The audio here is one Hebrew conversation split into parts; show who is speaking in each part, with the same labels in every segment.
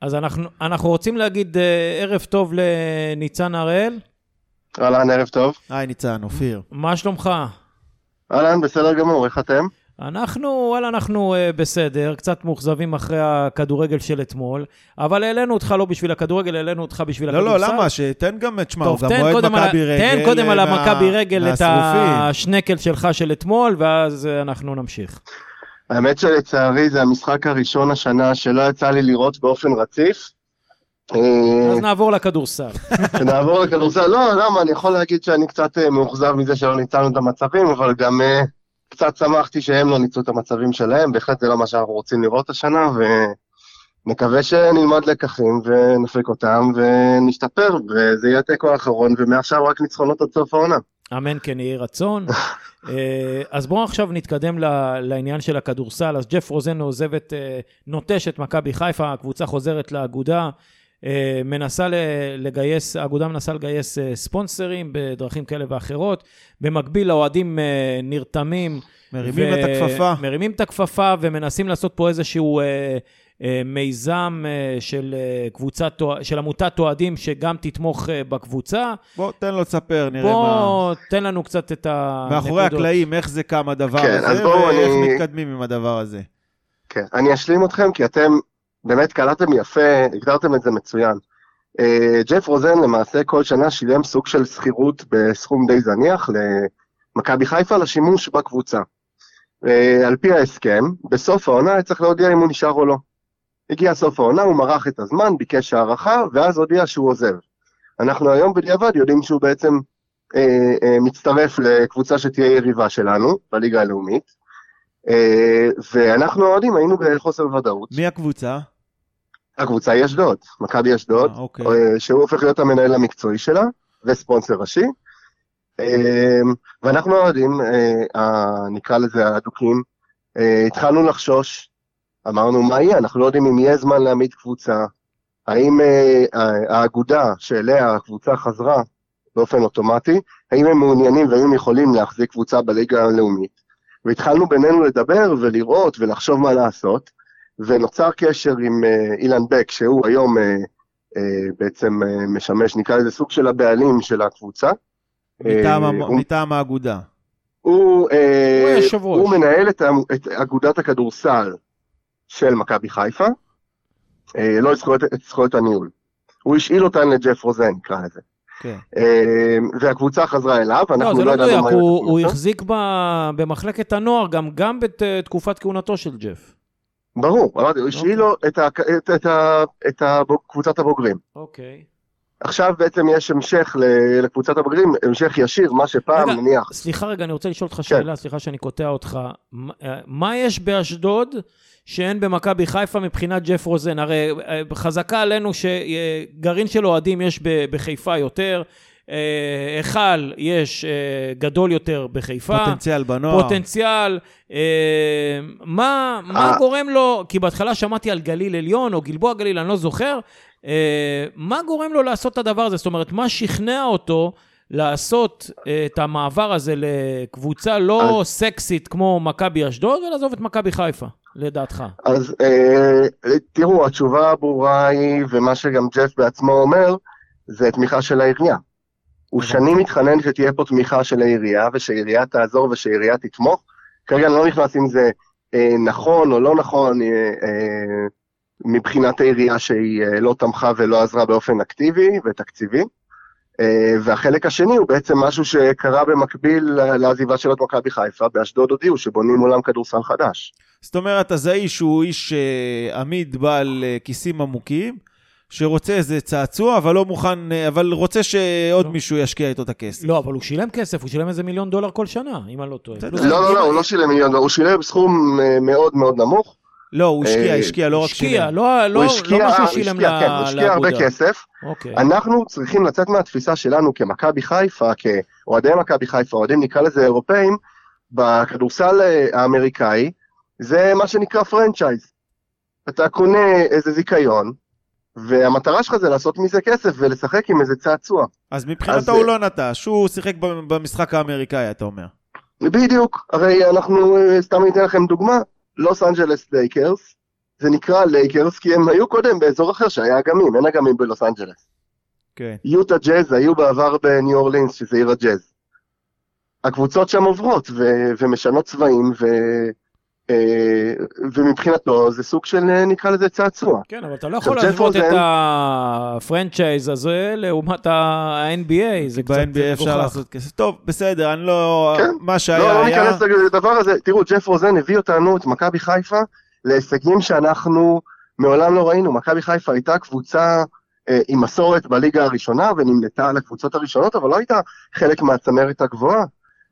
Speaker 1: אז אנחנו, אנחנו רוצים להגיד אה, ערב טוב לניצן הראל.
Speaker 2: אהלן, ערב טוב.
Speaker 3: היי ניצן, אופיר.
Speaker 1: מה שלומך?
Speaker 2: אהלן, בסדר גמור, איך אתם?
Speaker 1: אנחנו, וואלה, אנחנו uh, בסדר, קצת מאוכזבים אחרי הכדורגל של אתמול, אבל העלינו אותך לא בשביל הכדורגל, העלינו אותך בשביל
Speaker 3: לא,
Speaker 1: הכדורסל.
Speaker 3: לא, למה? שתן גם, תשמע, הוא גם
Speaker 1: תן
Speaker 3: אוהד מכבי רגל.
Speaker 1: תן קודם על
Speaker 3: אה,
Speaker 1: המכבי
Speaker 3: מה-
Speaker 1: רגל את. השנקל שלך של אתמול, ואז אנחנו נמשיך.
Speaker 2: האמת שלצערי זה המשחק הראשון השנה שלא יצא לי לראות באופן רציף. אה,
Speaker 1: אז נעבור לכדורסל.
Speaker 2: נעבור לכדורסל, לא, למה, אני יכול להגיד שאני קצת אה, מאוכזב מזה שלא ניצלנו את המצבים, אבל גם אה, קצת שמחתי שהם לא ניצלו את המצבים שלהם, בהחלט זה לא מה שאנחנו רוצים לראות השנה, ונקווה שנלמד לקחים ונפיק אותם ונשתפר, וזה יהיה התיקו האחרון, ומעכשיו רק ניצחונות עד סוף העונה.
Speaker 1: אמן כן יהי רצון. אה, אז בואו עכשיו נתקדם לעניין של הכדורסל. אז ג'ף רוזן עוזב את, אה, נוטש את מכבי חיפה, הקבוצה חוזרת לאגודה, אה, מנסה לגייס, האגודה מנסה לגייס ספונסרים בדרכים כאלה ואחרות. במקביל האוהדים נרתמים.
Speaker 3: מרימים את הכפפה.
Speaker 1: מרימים את הכפפה ומנסים לעשות פה איזשהו מיזם אה, של אה, קבוצת, אוה- של עמותת אוהדים שגם תתמוך אה, בקבוצה.
Speaker 3: בוא, תן לו לספר, נראה מה...
Speaker 1: בוא, תן לנו קצת את הנקודות.
Speaker 3: מאחורי הקלעים, איך זה קם הדבר
Speaker 2: כן, אז
Speaker 3: הזה, ואיך
Speaker 2: אני-
Speaker 3: מתקדמים עם הדבר הזה.
Speaker 2: כן, אני אשלים אתכם כי אתם באמת קלטתם יפה, הגדרתם את זה מצוין. אה, ג'ף רוזן למעשה כל שנה שילם סוג של שכירות בסכום די זניח למכבי חיפה לשימוש בקבוצה. אה, על פי ההסכם, בסוף העונה היה צריך להודיע אם הוא נשאר או לא. הגיע סוף העונה, הוא מרח את הזמן, ביקש הערכה, ואז הודיע שהוא עוזב. אנחנו היום בדיעבד יודעים שהוא בעצם אה, אה, מצטרף לקבוצה שתהיה יריבה שלנו, בליגה הלאומית. אה, ואנחנו האוהדים היינו בחוסר ודאות.
Speaker 3: מי הקבוצה?
Speaker 2: הקבוצה היא אשדוד, מכבי אשדוד,
Speaker 3: אה, אוקיי.
Speaker 2: אה, שהוא הופך להיות המנהל המקצועי שלה וספונסר ראשי. אה, ואנחנו האוהדים, אה, נקרא לזה האדוקים, אה, התחלנו לחשוש, אמרנו מה יהיה, אנחנו לא יודעים אם יהיה זמן להעמיד קבוצה, האם אה, ה- האגודה שאליה הקבוצה חזרה באופן אוטומטי, האם הם מעוניינים והאם הם יכולים להחזיק קבוצה בליגה הלאומית. והתחלנו בינינו לדבר ולראות ולחשוב מה לעשות, ונוצר קשר עם אה, אילן בק, שהוא היום אה, אה, בעצם אה, משמש, נקרא לזה סוג של הבעלים של הקבוצה.
Speaker 3: מטעם
Speaker 2: אה, הוא-
Speaker 3: מטעם האגודה.
Speaker 2: הוא, אה,
Speaker 1: הוא ראש.
Speaker 2: הוא מנהל את, את אגודת הכדורסל של מכבי חיפה, אה, לא את זכויות, את זכויות הניהול. הוא השאיל אותן לג'ף רוזן, נקרא לזה.
Speaker 3: כן.
Speaker 2: אה, והקבוצה חזרה אליו,
Speaker 1: לא,
Speaker 2: אנחנו לא
Speaker 1: לא
Speaker 2: ידענו
Speaker 1: מדויק,
Speaker 2: מה
Speaker 1: הוא, הוא. החזיק ב- במחלקת הנוער גם, גם בתקופת כהונתו של ג'ף.
Speaker 2: ברור, אמרתי, הוא השאיל לו את, ה, את, את, את הבוג, קבוצת הבוגרים.
Speaker 1: אוקיי.
Speaker 2: עכשיו בעצם יש המשך לקבוצת הבוגרים, המשך ישיר, מה שפעם
Speaker 1: רגע,
Speaker 2: נניח.
Speaker 1: סליחה רגע, אני רוצה לשאול אותך
Speaker 2: כן.
Speaker 1: שאלה, סליחה שאני קוטע אותך. מה- אה, מה יש באשדוד שאין במכבי חיפה מבחינת ג'ף רוזן? הרי אה, חזקה עלינו שגרעין של אוהדים יש בחיפה יותר, אה, היכל יש אה, גדול יותר בחיפה.
Speaker 3: פוטנציאל בנוער.
Speaker 1: פוטנציאל, אה, מה, מה
Speaker 2: אה.
Speaker 1: גורם לו, כי בהתחלה שמעתי על גליל עליון או גלבוע גליל, אני לא זוכר, אה, מה גורם לו לעשות את הדבר הזה? זאת אומרת, מה שכנע אותו לעשות אה, את המעבר הזה לקבוצה לא סקסית כמו מכבי אשדוד ולעזוב את מכבי חיפה, לדעתך?
Speaker 2: אז אה, תראו, התשובה הברורה היא, ומה שגם ג'ף בעצמו אומר, זה תמיכה של העירייה. הוא. שנים מתחנן שתהיה פה תמיכה של העירייה, ושהעירייה תעזור ושהעירייה תתמוך. כרגע אני לא נכנס אם זה אה, נכון או לא נכון אה, אה, מבחינת העירייה שהיא אה, לא תמכה ולא עזרה באופן אקטיבי ותקציבי. אה, והחלק השני הוא בעצם משהו שקרה במקביל לעזיבה של את מכבי חיפה, באשדוד הודיעו שבונים עולם כדורסל חדש.
Speaker 3: זאת אומרת, אז האיש הוא איש אה, עמיד בעל כיסים עמוקים, שרוצה איזה צעצוע, אבל לא מוכן, אבל רוצה שעוד
Speaker 1: לא.
Speaker 3: מישהו ישקיע איתו את הכסף.
Speaker 1: לא, אבל הוא שילם כסף, הוא שילם איזה מיליון דולר כל שנה, אם אני לא טועה.
Speaker 2: לא, לא, לא, הוא לא שילם מיליון, הוא שילם סכום מאוד מאוד נמוך.
Speaker 3: לא, הוא השקיע,
Speaker 2: אה,
Speaker 3: השקיע, לא רק שילם.
Speaker 1: לא, לא,
Speaker 2: הוא
Speaker 1: לא
Speaker 2: השקיע,
Speaker 1: שהוא
Speaker 2: הוא
Speaker 1: שילם
Speaker 2: השקיע, כן, הוא השקיע הרבה
Speaker 1: לאגודה.
Speaker 2: כסף.
Speaker 1: אוקיי.
Speaker 2: אנחנו צריכים לצאת מהתפיסה שלנו כמכבי חיפה, כאוהדי מכבי חיפה, אוהדים נקרא לזה אירופאים, בכדורסל אה, האמריקאי, זה מה שנקרא franchise. אתה קונה איזה זיכיון, והמטרה שלך זה לעשות מזה כסף ולשחק עם איזה צעצוע.
Speaker 3: אז
Speaker 2: אז,
Speaker 3: מבחינתו הוא לא נטש, הוא שיחק במשחק האמריקאי, אתה אומר.
Speaker 2: בדיוק, הרי אנחנו, אה, סתם אני אתן לכם דוגמה, לוס אנג'לס לייקרס, זה נקרא לייקרס, כי הם היו קודם באזור אחר שהיה אגמים, אין אגמים בלוס אנג'לס.
Speaker 3: כן.
Speaker 2: יוטה ג'אז היו בעבר בניו אורלינס, שזה עיר הג'אז. הקבוצות שם עוברות ו- ומשנות צבעים, ו- ומבחינתו זה סוג של, אה, נקרא לזה צעצוע.
Speaker 1: כן, אבל אתה לא יכול להשוות את הפרנצ'ייז הזה לעומת ה-NBA, זה קצת
Speaker 3: ב-NBA אפשר
Speaker 1: מגוחך.
Speaker 3: לעשות כסף. טוב, בסדר, אני לא...
Speaker 2: כן.
Speaker 3: מה שהיה
Speaker 2: לא, לא
Speaker 3: היה...
Speaker 2: ניכנס לדבר הזה. תראו, ג'ף רוזן הביא אותנו, את מכבי חיפה, להישגים שאנחנו מעולם לא ראינו. מכבי חיפה הייתה קבוצה אה, עם מסורת בליגה הראשונה, ונמנתה על הקבוצות הראשונות, אבל לא הייתה חלק מהצמרת הגבוהה.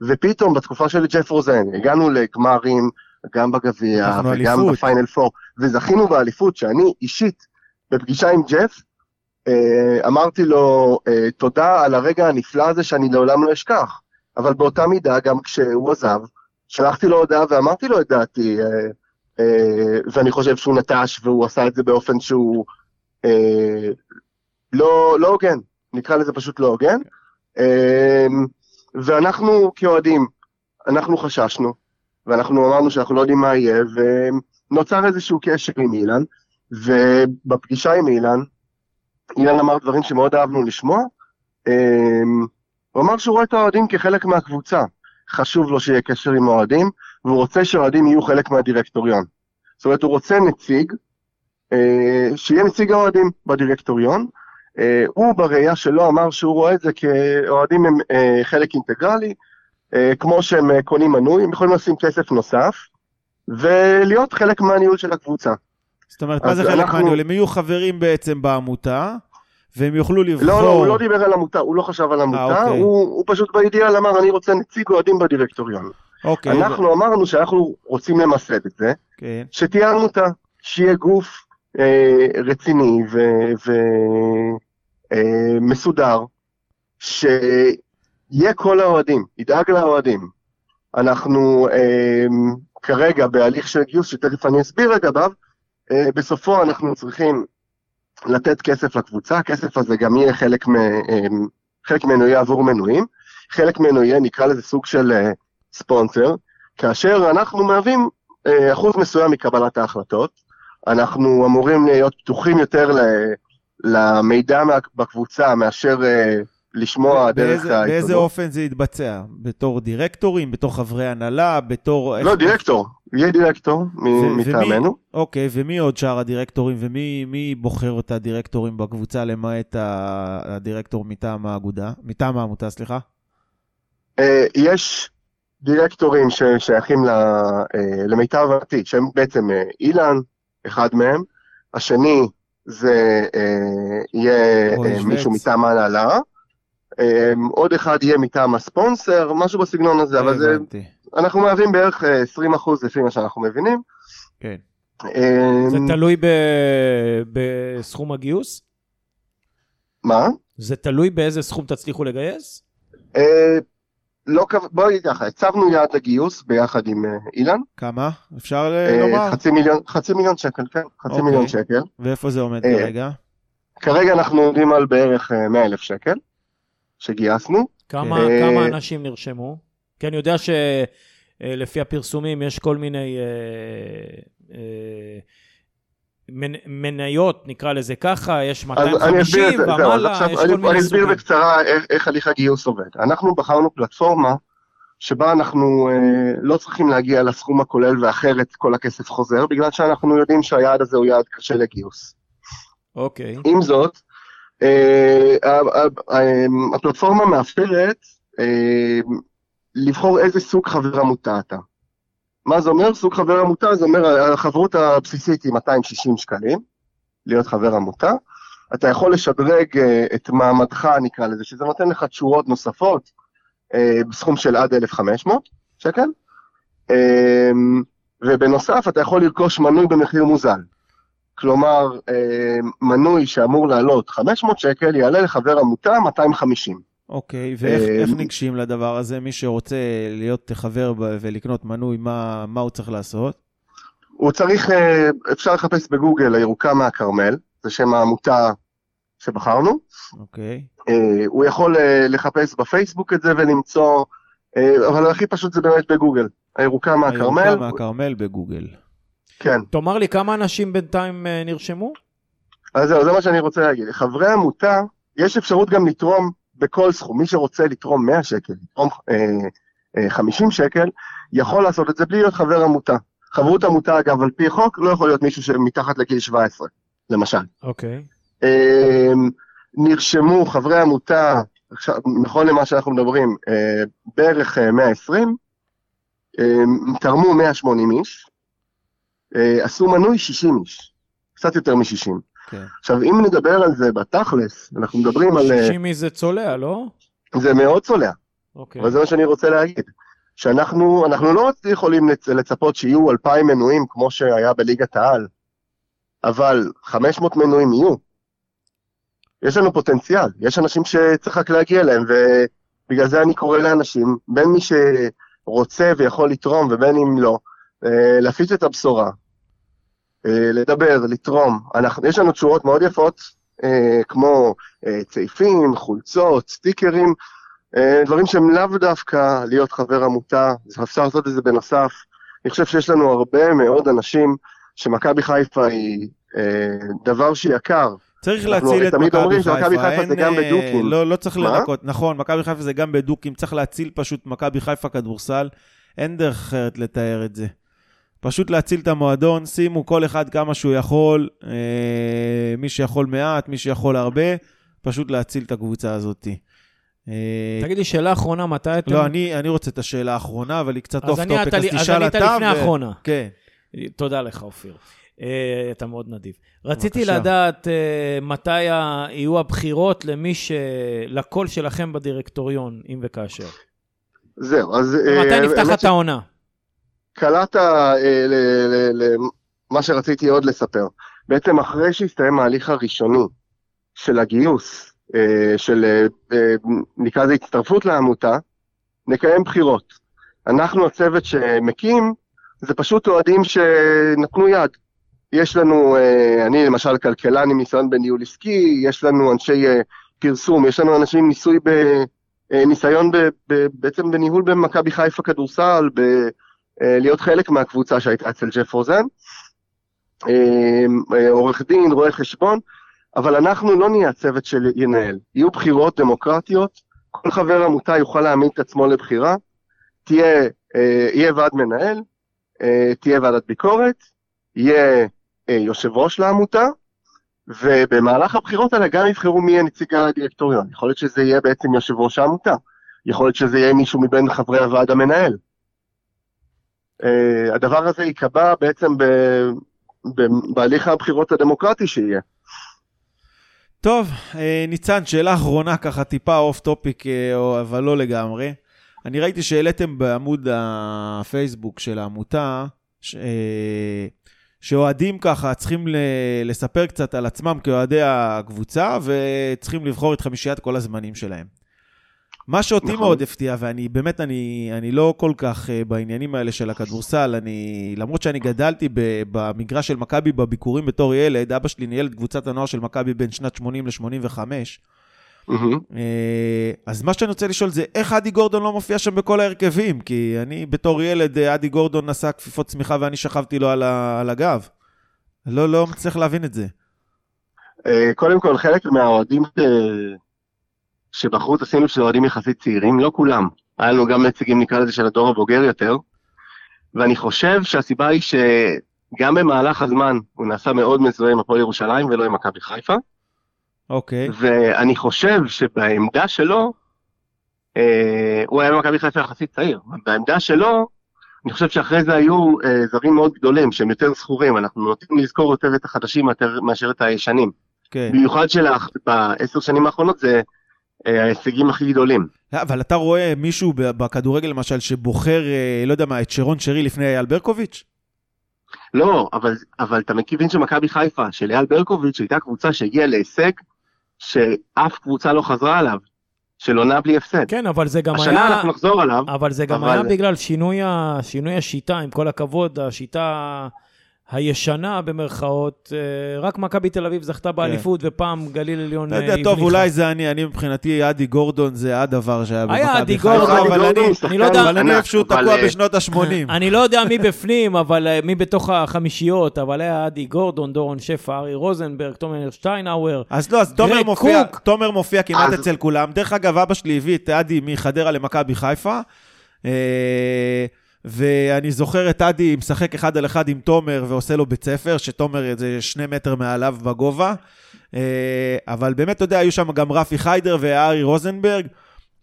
Speaker 2: ופתאום, בתקופה של ג'ף רוזן, הגענו לגמרים, גם בגביע, וגם. בפיינל פור, וזכינו באליפות, שאני אישית, בפגישה עם ג'ף, אה, אמרתי לו אה, תודה על הרגע הנפלא הזה שאני לעולם לא אשכח. אבל באותה מידה, גם כשהוא עזב, שלחתי לו הודעה ואמרתי לו את דעתי, אה, ואני חושב שהוא נטש והוא עשה את זה באופן שהוא לא לא הוגן, נקרא לזה פשוט לא הוגן. אה, ואנחנו כאוהדים, אנחנו חששנו, ואנחנו אמרנו שאנחנו לא יודעים מה יהיה, ונוצר איזשהו קשר עם אילן, ובפגישה עם אילן, אילן אמר דברים שמאוד אהבנו לשמוע. אמ, הוא אמר שהוא רואה את האוהדים כחלק מהקבוצה. חשוב לו שיהיה קשר עם האוהדים, והוא רוצה שהאוהדים יהיו חלק מהדירקטוריון. זאת אומרת, הוא רוצה נציג, אה, שיהיה נציג האוהדים בדירקטוריון. אה, הוא בראייה שלו אמר שהוא רואה את זה כאוהדים הם אה, חלק אינטגרלי, כמו שהם אה, קונים מנוי, הם יכולים לשים כסף נוסף, ולהיות חלק מהניהול של הקבוצה.
Speaker 3: זאת אומרת, מה זה חלק
Speaker 2: אנחנו-
Speaker 3: מהניהול? הם יהיו חברים בעצם בעמותה, והם יוכלו לבחור...
Speaker 2: לא, לא, הוא לא דיבר על עמותה, הוא לא חשב על עמותה,
Speaker 3: אוקיי.
Speaker 2: הוא, הוא פשוט באידיאל אמר, אני רוצה נציג אוהדים בדירקטוריון.
Speaker 3: אוקיי,
Speaker 2: אנחנו אמרנו שאנחנו רוצים למסד את זה,
Speaker 3: כן.
Speaker 2: שתהיה עמותה, שיהיה גוף אה, רציני ומסודר, שיהיה כל האוהדים, ידאג לאוהדים. אנחנו אה, כרגע בהליך של גיוס, שתכף אני אסביר לגביו, אה, בסופו אנחנו צריכים לתת כסף לקבוצה, הכסף הזה גם יהיה חלק, מ, אה, חלק ממנו יהיה עבור מנויים, חלק ממנו יהיה, נקרא לזה סוג של אה, ספונסר, כאשר אנחנו מהווים אה, אחוז מסוים מקבלת ההחלטות, אנחנו אמורים להיות פתוחים יותר ל- למידע בקבוצה מאשר אה, לשמוע דרך
Speaker 3: באיזה, באיזה
Speaker 2: העיתונות.
Speaker 3: אופן זה יתבצע? בתור דירקטורים? בתור חברי הנהלה? בתור...
Speaker 2: לא, דירקטור, יהיה דירקטור מטעמנו.
Speaker 3: אוקיי, ומי עוד שאר הדירקטורים? ומי מי בוחר את הדירקטורים בקבוצה למעט הדירקטור מטעם האגודה? מטעם העמותה, סליחה?
Speaker 2: אה, יש דירקטורים ששייכים ל- אה, למיטב הבנתי, שהם בעצם אה, אילן, אחד מהם, השני זה יהיה. מישהו מטעם ההנהלה, עוד אחד יהיה מטעם הספונסר, משהו בסגנון הזה, אבל זה. אנחנו מהווים בערך אה, 20% לפי מה שאנחנו מבינים.
Speaker 3: כן.
Speaker 1: זה
Speaker 2: אה,
Speaker 1: תלוי ב- בסכום הגיוס?
Speaker 2: מה?
Speaker 1: זה תלוי באיזה סכום תצליחו לגייס?
Speaker 2: אה, לא, כו- בוא נגיד ככה, הצבנו יעד לגיוס ביחד עם אה, אילן,
Speaker 3: כמה? אפשר
Speaker 2: אה,
Speaker 3: אה, לומר?
Speaker 2: חצי מיליון, חצי מיליון שקל, כן, חצי
Speaker 3: אוקיי.
Speaker 2: מיליון שקל.
Speaker 3: ואיפה זה עומד
Speaker 2: אה,
Speaker 3: כרגע?
Speaker 2: כרגע אנחנו עומדים על בערך 100 אלף שקל שגייסנו.
Speaker 1: כמה,
Speaker 2: אה,
Speaker 1: כמה אנשים נרשמו? כי אני יודע שלפי הפרסומים יש כל מיני אה, אה, מנ, מניות, נקרא לזה ככה, יש
Speaker 2: אז אני אסביר
Speaker 1: 250
Speaker 2: את זה, זהו, אז
Speaker 1: ומעלה, יש
Speaker 2: אני,
Speaker 1: כל
Speaker 2: אני
Speaker 1: מיני
Speaker 2: אסביר
Speaker 1: סוגים.
Speaker 2: בקצרה איך, איך הליך הגיוס עובד. אנחנו בחרנו פלטפורמה שבה אנחנו אה, לא צריכים להגיע לסכום הכולל ואחרת כל הכסף חוזר, בגלל שאנחנו יודעים שהיעד הזה הוא יעד קשה לגיוס.
Speaker 1: אוקיי.
Speaker 2: עם זאת, אה, הפלטפורמה מאפשרת אה, לבחור איזה סוג חבר עמותה אתה. מה זה אומר? סוג חבר עמותה, זה אומר החברות הבסיסית היא 260 שקלים, להיות חבר עמותה. אתה יכול לשדרג אה, את מעמדך, נקרא לזה, שזה נותן לך תשורות נוספות אה, בסכום של עד 1,500 שקל. אה, ובנוסף, אתה יכול לרכוש מנוי במחיר מוזל. כלומר, אה, מנוי שאמור לעלות 500 שקל, יעלה לחבר עמותה 250.
Speaker 3: אוקיי, ואיך
Speaker 2: אה,
Speaker 3: ניגשים לדבר הזה? מי שרוצה להיות חבר ולקנות מנוי, מה מה הוא צריך לעשות?
Speaker 2: הוא צריך, אה, אפשר לחפש בגוגל הירוקה מהכרמל, זה שם העמותה שבחרנו.
Speaker 3: אוקיי.
Speaker 2: הוא יכול לחפש בפייסבוק את זה ולמצוא, אבל הכי פשוט זה באמת בגוגל. הירוקה מהכרמל,
Speaker 3: הירוקה מהכרמל בגוגל.
Speaker 2: כן.
Speaker 1: תאמר לי כמה אנשים בינתיים אה, נרשמו?
Speaker 2: אז זהו, זה מה שאני רוצה להגיד. חברי עמותה, יש אפשרות גם לתרום בכל סכום. מי שרוצה לתרום 100 שקל, לתרום אה, אה, 50 שקל, יכול לעשות את זה בלי להיות חבר עמותה. חברות עמותה, אגב, על פי חוק, לא יכול להיות מישהו שמתחת לגיל 17, למשל.
Speaker 1: אוקיי.
Speaker 2: אה, נרשמו חברי עמותה, עכשיו, נכון למה שאנחנו מדברים, אה, בערך אה, 120, אה, תרמו 180 איש, אה, עשו מנוי 60 איש, קצת יותר מ-60.
Speaker 3: כן.
Speaker 2: עכשיו, אם נדבר על זה בתכלס, אנחנו מדברים על... אה,
Speaker 1: 60 איש זה צולע, לא?
Speaker 2: זה מאוד צולע,
Speaker 1: אוקיי.
Speaker 2: אבל זה מה שאני רוצה להגיד. שאנחנו אנחנו לא יכולים לצ- לצפות שיהיו 2,000 מנויים כמו שהיה בליגת העל, אבל 500 מנויים יהיו. יש לנו פוטנציאל, יש אנשים שצריך רק להגיע אליהם, ובגלל זה אני קורא לאנשים, בין מי שרוצה ויכול לתרום ובין אם לא, אה, להפיץ את הבשורה, אה, לדבר, לתרום. אנחנו, יש לנו תשורות מאוד יפות, אה, כמו אה, צעיפים, חולצות, סטיקרים, אה, דברים שהם לאו דווקא להיות חבר עמותה, אפשר לעשות את זה בנוסף. אני חושב שיש לנו הרבה מאוד אנשים שמכבי חיפה היא אה, דבר שיקר.
Speaker 3: צריך להציל את מכבי
Speaker 2: אומרים שמכבי
Speaker 3: חיפה.
Speaker 2: חיפה זה גם
Speaker 3: אה,
Speaker 2: בדוקים.
Speaker 3: לא, לא צריך? לנקות. נכון, מכבי חיפה זה גם בדוקים, צריך להציל פשוט מכבי חיפה כדורסל. אין דרך אחרת לתאר את זה. פשוט להציל את המועדון, שימו כל אחד כמה שהוא יכול, אה, מי שיכול מעט, מי שיכול הרבה, פשוט להציל את הקבוצה הזאת. אה,
Speaker 1: תגיד לי, שאלה אחרונה, מתי אתם...
Speaker 3: לא, אני, אני רוצה את השאלה האחרונה, אבל היא קצת
Speaker 1: אז
Speaker 3: אוף
Speaker 1: אתה
Speaker 3: אז
Speaker 1: לי- אז
Speaker 3: תשאל
Speaker 1: ענית
Speaker 3: אתה.
Speaker 1: לפני האחרונה.
Speaker 3: כן.
Speaker 1: תודה לך, אופיר. אה, אתה מאוד נדיב. רציתי
Speaker 3: בבקשה.
Speaker 1: לדעת אה, מתי ה- יהיו הבחירות למי ש... לקול שלכם בדירקטוריון, אם וכאשר.
Speaker 2: זהו, אז...
Speaker 1: מתי
Speaker 2: האמת
Speaker 1: נפתחת העונה?
Speaker 2: קלעת אה, למה שרציתי עוד לספר. בעצם אחרי שהסתיים ההליך הראשוני של הגיוס, אה, של אה, נקרא לזה הצטרפות לעמותה, נקיים בחירות. אנחנו הצוות שמקים, זה פשוט אוהדים שנתנו יד. יש לנו, אני למשל כלכלן עם ניסיון בניהול עסקי, יש לנו אנשי פרסום, יש לנו אנשים ניסוי ב... ניסיון ב, ב, בעצם בניהול במכבי חיפה כדורסל, ב, להיות חלק מהקבוצה שהייתה אצל ג'ף רוזן, אה, אה, עורך דין, רואה חשבון, אבל אנחנו לא נהיה הצוות שינהל. יהיו בחירות דמוקרטיות, כל חבר עמותה יוכל להעמיד את עצמו לבחירה, תהיה, אה, יהיה ועד מנהל, אה, תהיה ועדת ביקורת, יהיה אה, יושב ראש לעמותה, ובמהלך הבחירות האלה גם יבחרו מי יהיה נציג הדירקטוריון. יכול להיות שזה יהיה בעצם יושב ראש העמותה, יכול להיות שזה יהיה מישהו מבין חברי הוועד המנהל. אה, הדבר הזה ייקבע בעצם ב, ב, בהליך הבחירות הדמוקרטי שיהיה.
Speaker 3: טוב, אה, ניצן, שאלה אחרונה ככה, טיפה off topic, אה, אבל לא לגמרי. אני ראיתי שהעליתם בעמוד הפייסבוק של העמותה, ש- אה, שאוהדים ככה צריכים לספר קצת על עצמם כאוהדי הקבוצה, וצריכים לבחור את חמישיית כל הזמנים שלהם. מה שאותי
Speaker 2: נכון.
Speaker 3: מאוד הפתיע, ואני באמת, אני, אני לא כל כך uh, בעניינים האלה של הכדורסל, אני, למרות שאני גדלתי ב, במגרש של מכבי בביקורים בתור ילד, אבא שלי ניהל את קבוצת הנוער של מכבי בין שנת 80 ל-85,
Speaker 2: מהמם.
Speaker 3: אה, אז מה שאני רוצה לשאול זה, איך אדי גורדון לא מופיע שם בכל ההרכבים? כי אני בתור ילד, אה, אדי גורדון נשא כפיפות צמיחה ואני שכבתי לו על, ה, על הגב. לא, לא מצליח להבין את זה.
Speaker 2: אה, קודם כל, חלק מהאוהדים. שבחרו את הסינוף של אוהדים יחסית צעירים, לא כולם. היה לנו גם נציגים, נקרא לזה, של הדור הבוגר יותר, ואני חושב שהסיבה היא שגם במהלך הזמן הוא נעשה מאוד מזוהה עם הפועל ירושלים ולא עם מכבי חיפה,
Speaker 3: אוקיי.
Speaker 2: ואני חושב שבעמדה שלו, אה, הוא היה במכבי חיפה יחסית צעיר, בעמדה שלו, אני חושב שאחרי זה היו אה, זרים מאוד גדולים שהם יותר זכורים, אנחנו נוטים לזכור יותר את החדשים מאשר את הישנים.
Speaker 3: כן.
Speaker 2: במיוחד שבעשר שנים האחרונות זה ההישגים הכי גדולים.
Speaker 3: אבל אתה רואה מישהו בכדורגל למשל שבוחר, אה, לא יודע מה, את שרון שרי לפני אייל ברקוביץ'?
Speaker 2: לא, אבל, אבל אתה מבין שמכבי חיפה, של אייל ברקוביץ', הייתה קבוצה שהגיעה להישג שאף קבוצה לא חזרה עליו, של עונה בלי הפסד.
Speaker 1: כן, אבל זה גם
Speaker 2: השנה
Speaker 1: היה...
Speaker 2: אנחנו נחזור עליו,
Speaker 1: אבל זה גם
Speaker 2: אבל-
Speaker 1: היה בגלל שינוי, ה... שינוי השיטה, עם כל הכבוד, השיטה הישנה במרכאות, אה, רק מכבי תל אביב זכתה באליפות, ופעם גליל עליון
Speaker 3: אתה
Speaker 1: אה,
Speaker 3: יודע,
Speaker 1: הבליחה.
Speaker 3: טוב, אולי זה אני, אני מבחינתי, אדי גורדון זה הדבר שהיה במכבי
Speaker 1: היה עדי
Speaker 3: חיפה,
Speaker 1: גורדון,
Speaker 3: אבל אני-
Speaker 1: אני לא יודע-
Speaker 3: אבל אני
Speaker 2: ענק,
Speaker 3: איפשהו
Speaker 2: אבל,
Speaker 3: תקוע
Speaker 2: אה,
Speaker 3: בשנות ה-80.
Speaker 1: אני לא יודע מי בפנים, אבל מי בתוך החמישיות, אבל היה עדי גורדון, דורון שפע, ארי רוזנברג, תומר שטיינאוור.
Speaker 3: אז לא, אז תומר מופיע. תומר מופיע כמעט אצל כולם. דרך אגב, אבא שלי הביא את אדי מחדרה למכבי חיפה. ואני זוכר את אדי משחק אחד על אחד עם תומר ועושה לו בית ספר, שתומר זה שני מטר מעליו בגובה. אה, אבל באמת, אתה יודע, היו שם גם רפי חיידר וארי רוזנברג,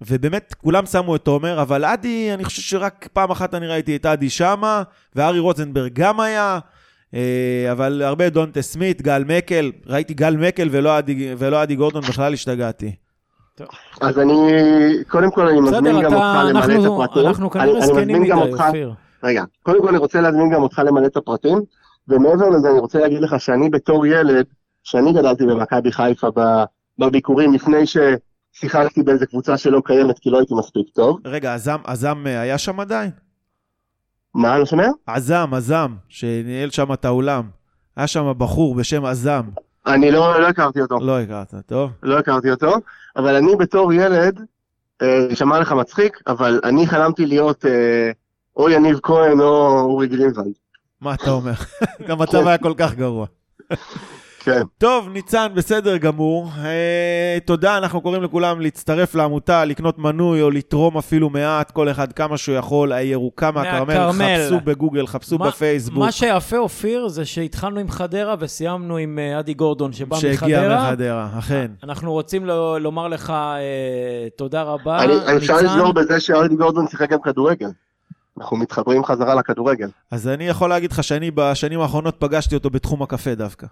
Speaker 3: ובאמת כולם שמו את תומר, אבל אדי, אני חושב שרק פעם אחת אני ראיתי את אדי שמה, וארי רוזנברג גם היה. אה, אבל הרבה דונטה סמית, גל מקל, ראיתי גל מקל ולא אדי, ולא אדי גורדון, בכלל השתגעתי.
Speaker 2: אז אני, קודם כל אני מזמין גם אותך למלא את
Speaker 1: אנחנו,
Speaker 2: הפרטים.
Speaker 1: אנחנו
Speaker 2: אני-
Speaker 1: כנראה
Speaker 2: אני
Speaker 1: זקנים מדי, אופיר.
Speaker 2: רגע, קודם כל אני רוצה להזמין גם אותך למלא את הפרטים, ומעבר לזה אני רוצה להגיד לך שאני בתור ילד, שאני גדלתי במכבי חיפה ב- בביקורים לפני ששיחקתי באיזה קבוצה שלא קיימת כי לא הייתי מספיק טוב.
Speaker 3: רגע, עזם, עזם אה, היה שם עדיין?
Speaker 2: מה, לא שומע?
Speaker 3: עזם, עזם, שניהל שם את האולם. היה שם בחור בשם עזם.
Speaker 2: אני לא, לא הכרתי אותו,
Speaker 3: לא הכרת, טוב?
Speaker 2: לא הכרתי אותו, אבל אני בתור ילד, אה, שמע לך מצחיק, אבל אני חלמתי להיות אה, או יניב כהן או אורי גרינוולד.
Speaker 3: מה אתה אומר? גם המצב היה כל כך גרוע.
Speaker 2: כן.
Speaker 3: טוב, ניצן, בסדר גמור. אה, תודה, אנחנו קוראים לכולם להצטרף לעמותה, לקנות מנוי או לתרום אפילו מעט, כל אחד כמה שהוא יכול. הירוקה מהכרמל. חפשו בגוגל, חפשו
Speaker 1: מה-
Speaker 3: בפייסבוק.
Speaker 1: מה שיפה, אופיר, זה שהתחלנו עם חדרה וסיימנו עם אה, אדי גורדון שבא
Speaker 3: שהגיע
Speaker 1: מחדרה.
Speaker 3: מחדרה, אכן.
Speaker 1: אנחנו רוצים ל- לומר לך אה, תודה רבה,
Speaker 2: אני, אפשר
Speaker 1: ניצן.
Speaker 2: לסגור בזה שאודי גורדון שיחק גם כדורגל. אנחנו מתחברים חזרה לכדורגל.
Speaker 3: אז אני יכול להגיד לך שאני בשנים האחרונות פגשתי אותו בתחום הקפה דווקא.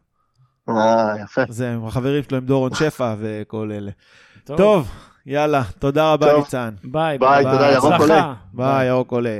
Speaker 2: אה, יפה.
Speaker 3: זה עם החברים שלו, עם דורון שפע וכל אלה. טוב, יאללה, תודה רבה. ניצן.
Speaker 1: ביי.
Speaker 2: ביי, תודה, ירוק. עולה.
Speaker 3: ביי, ירוק עולה.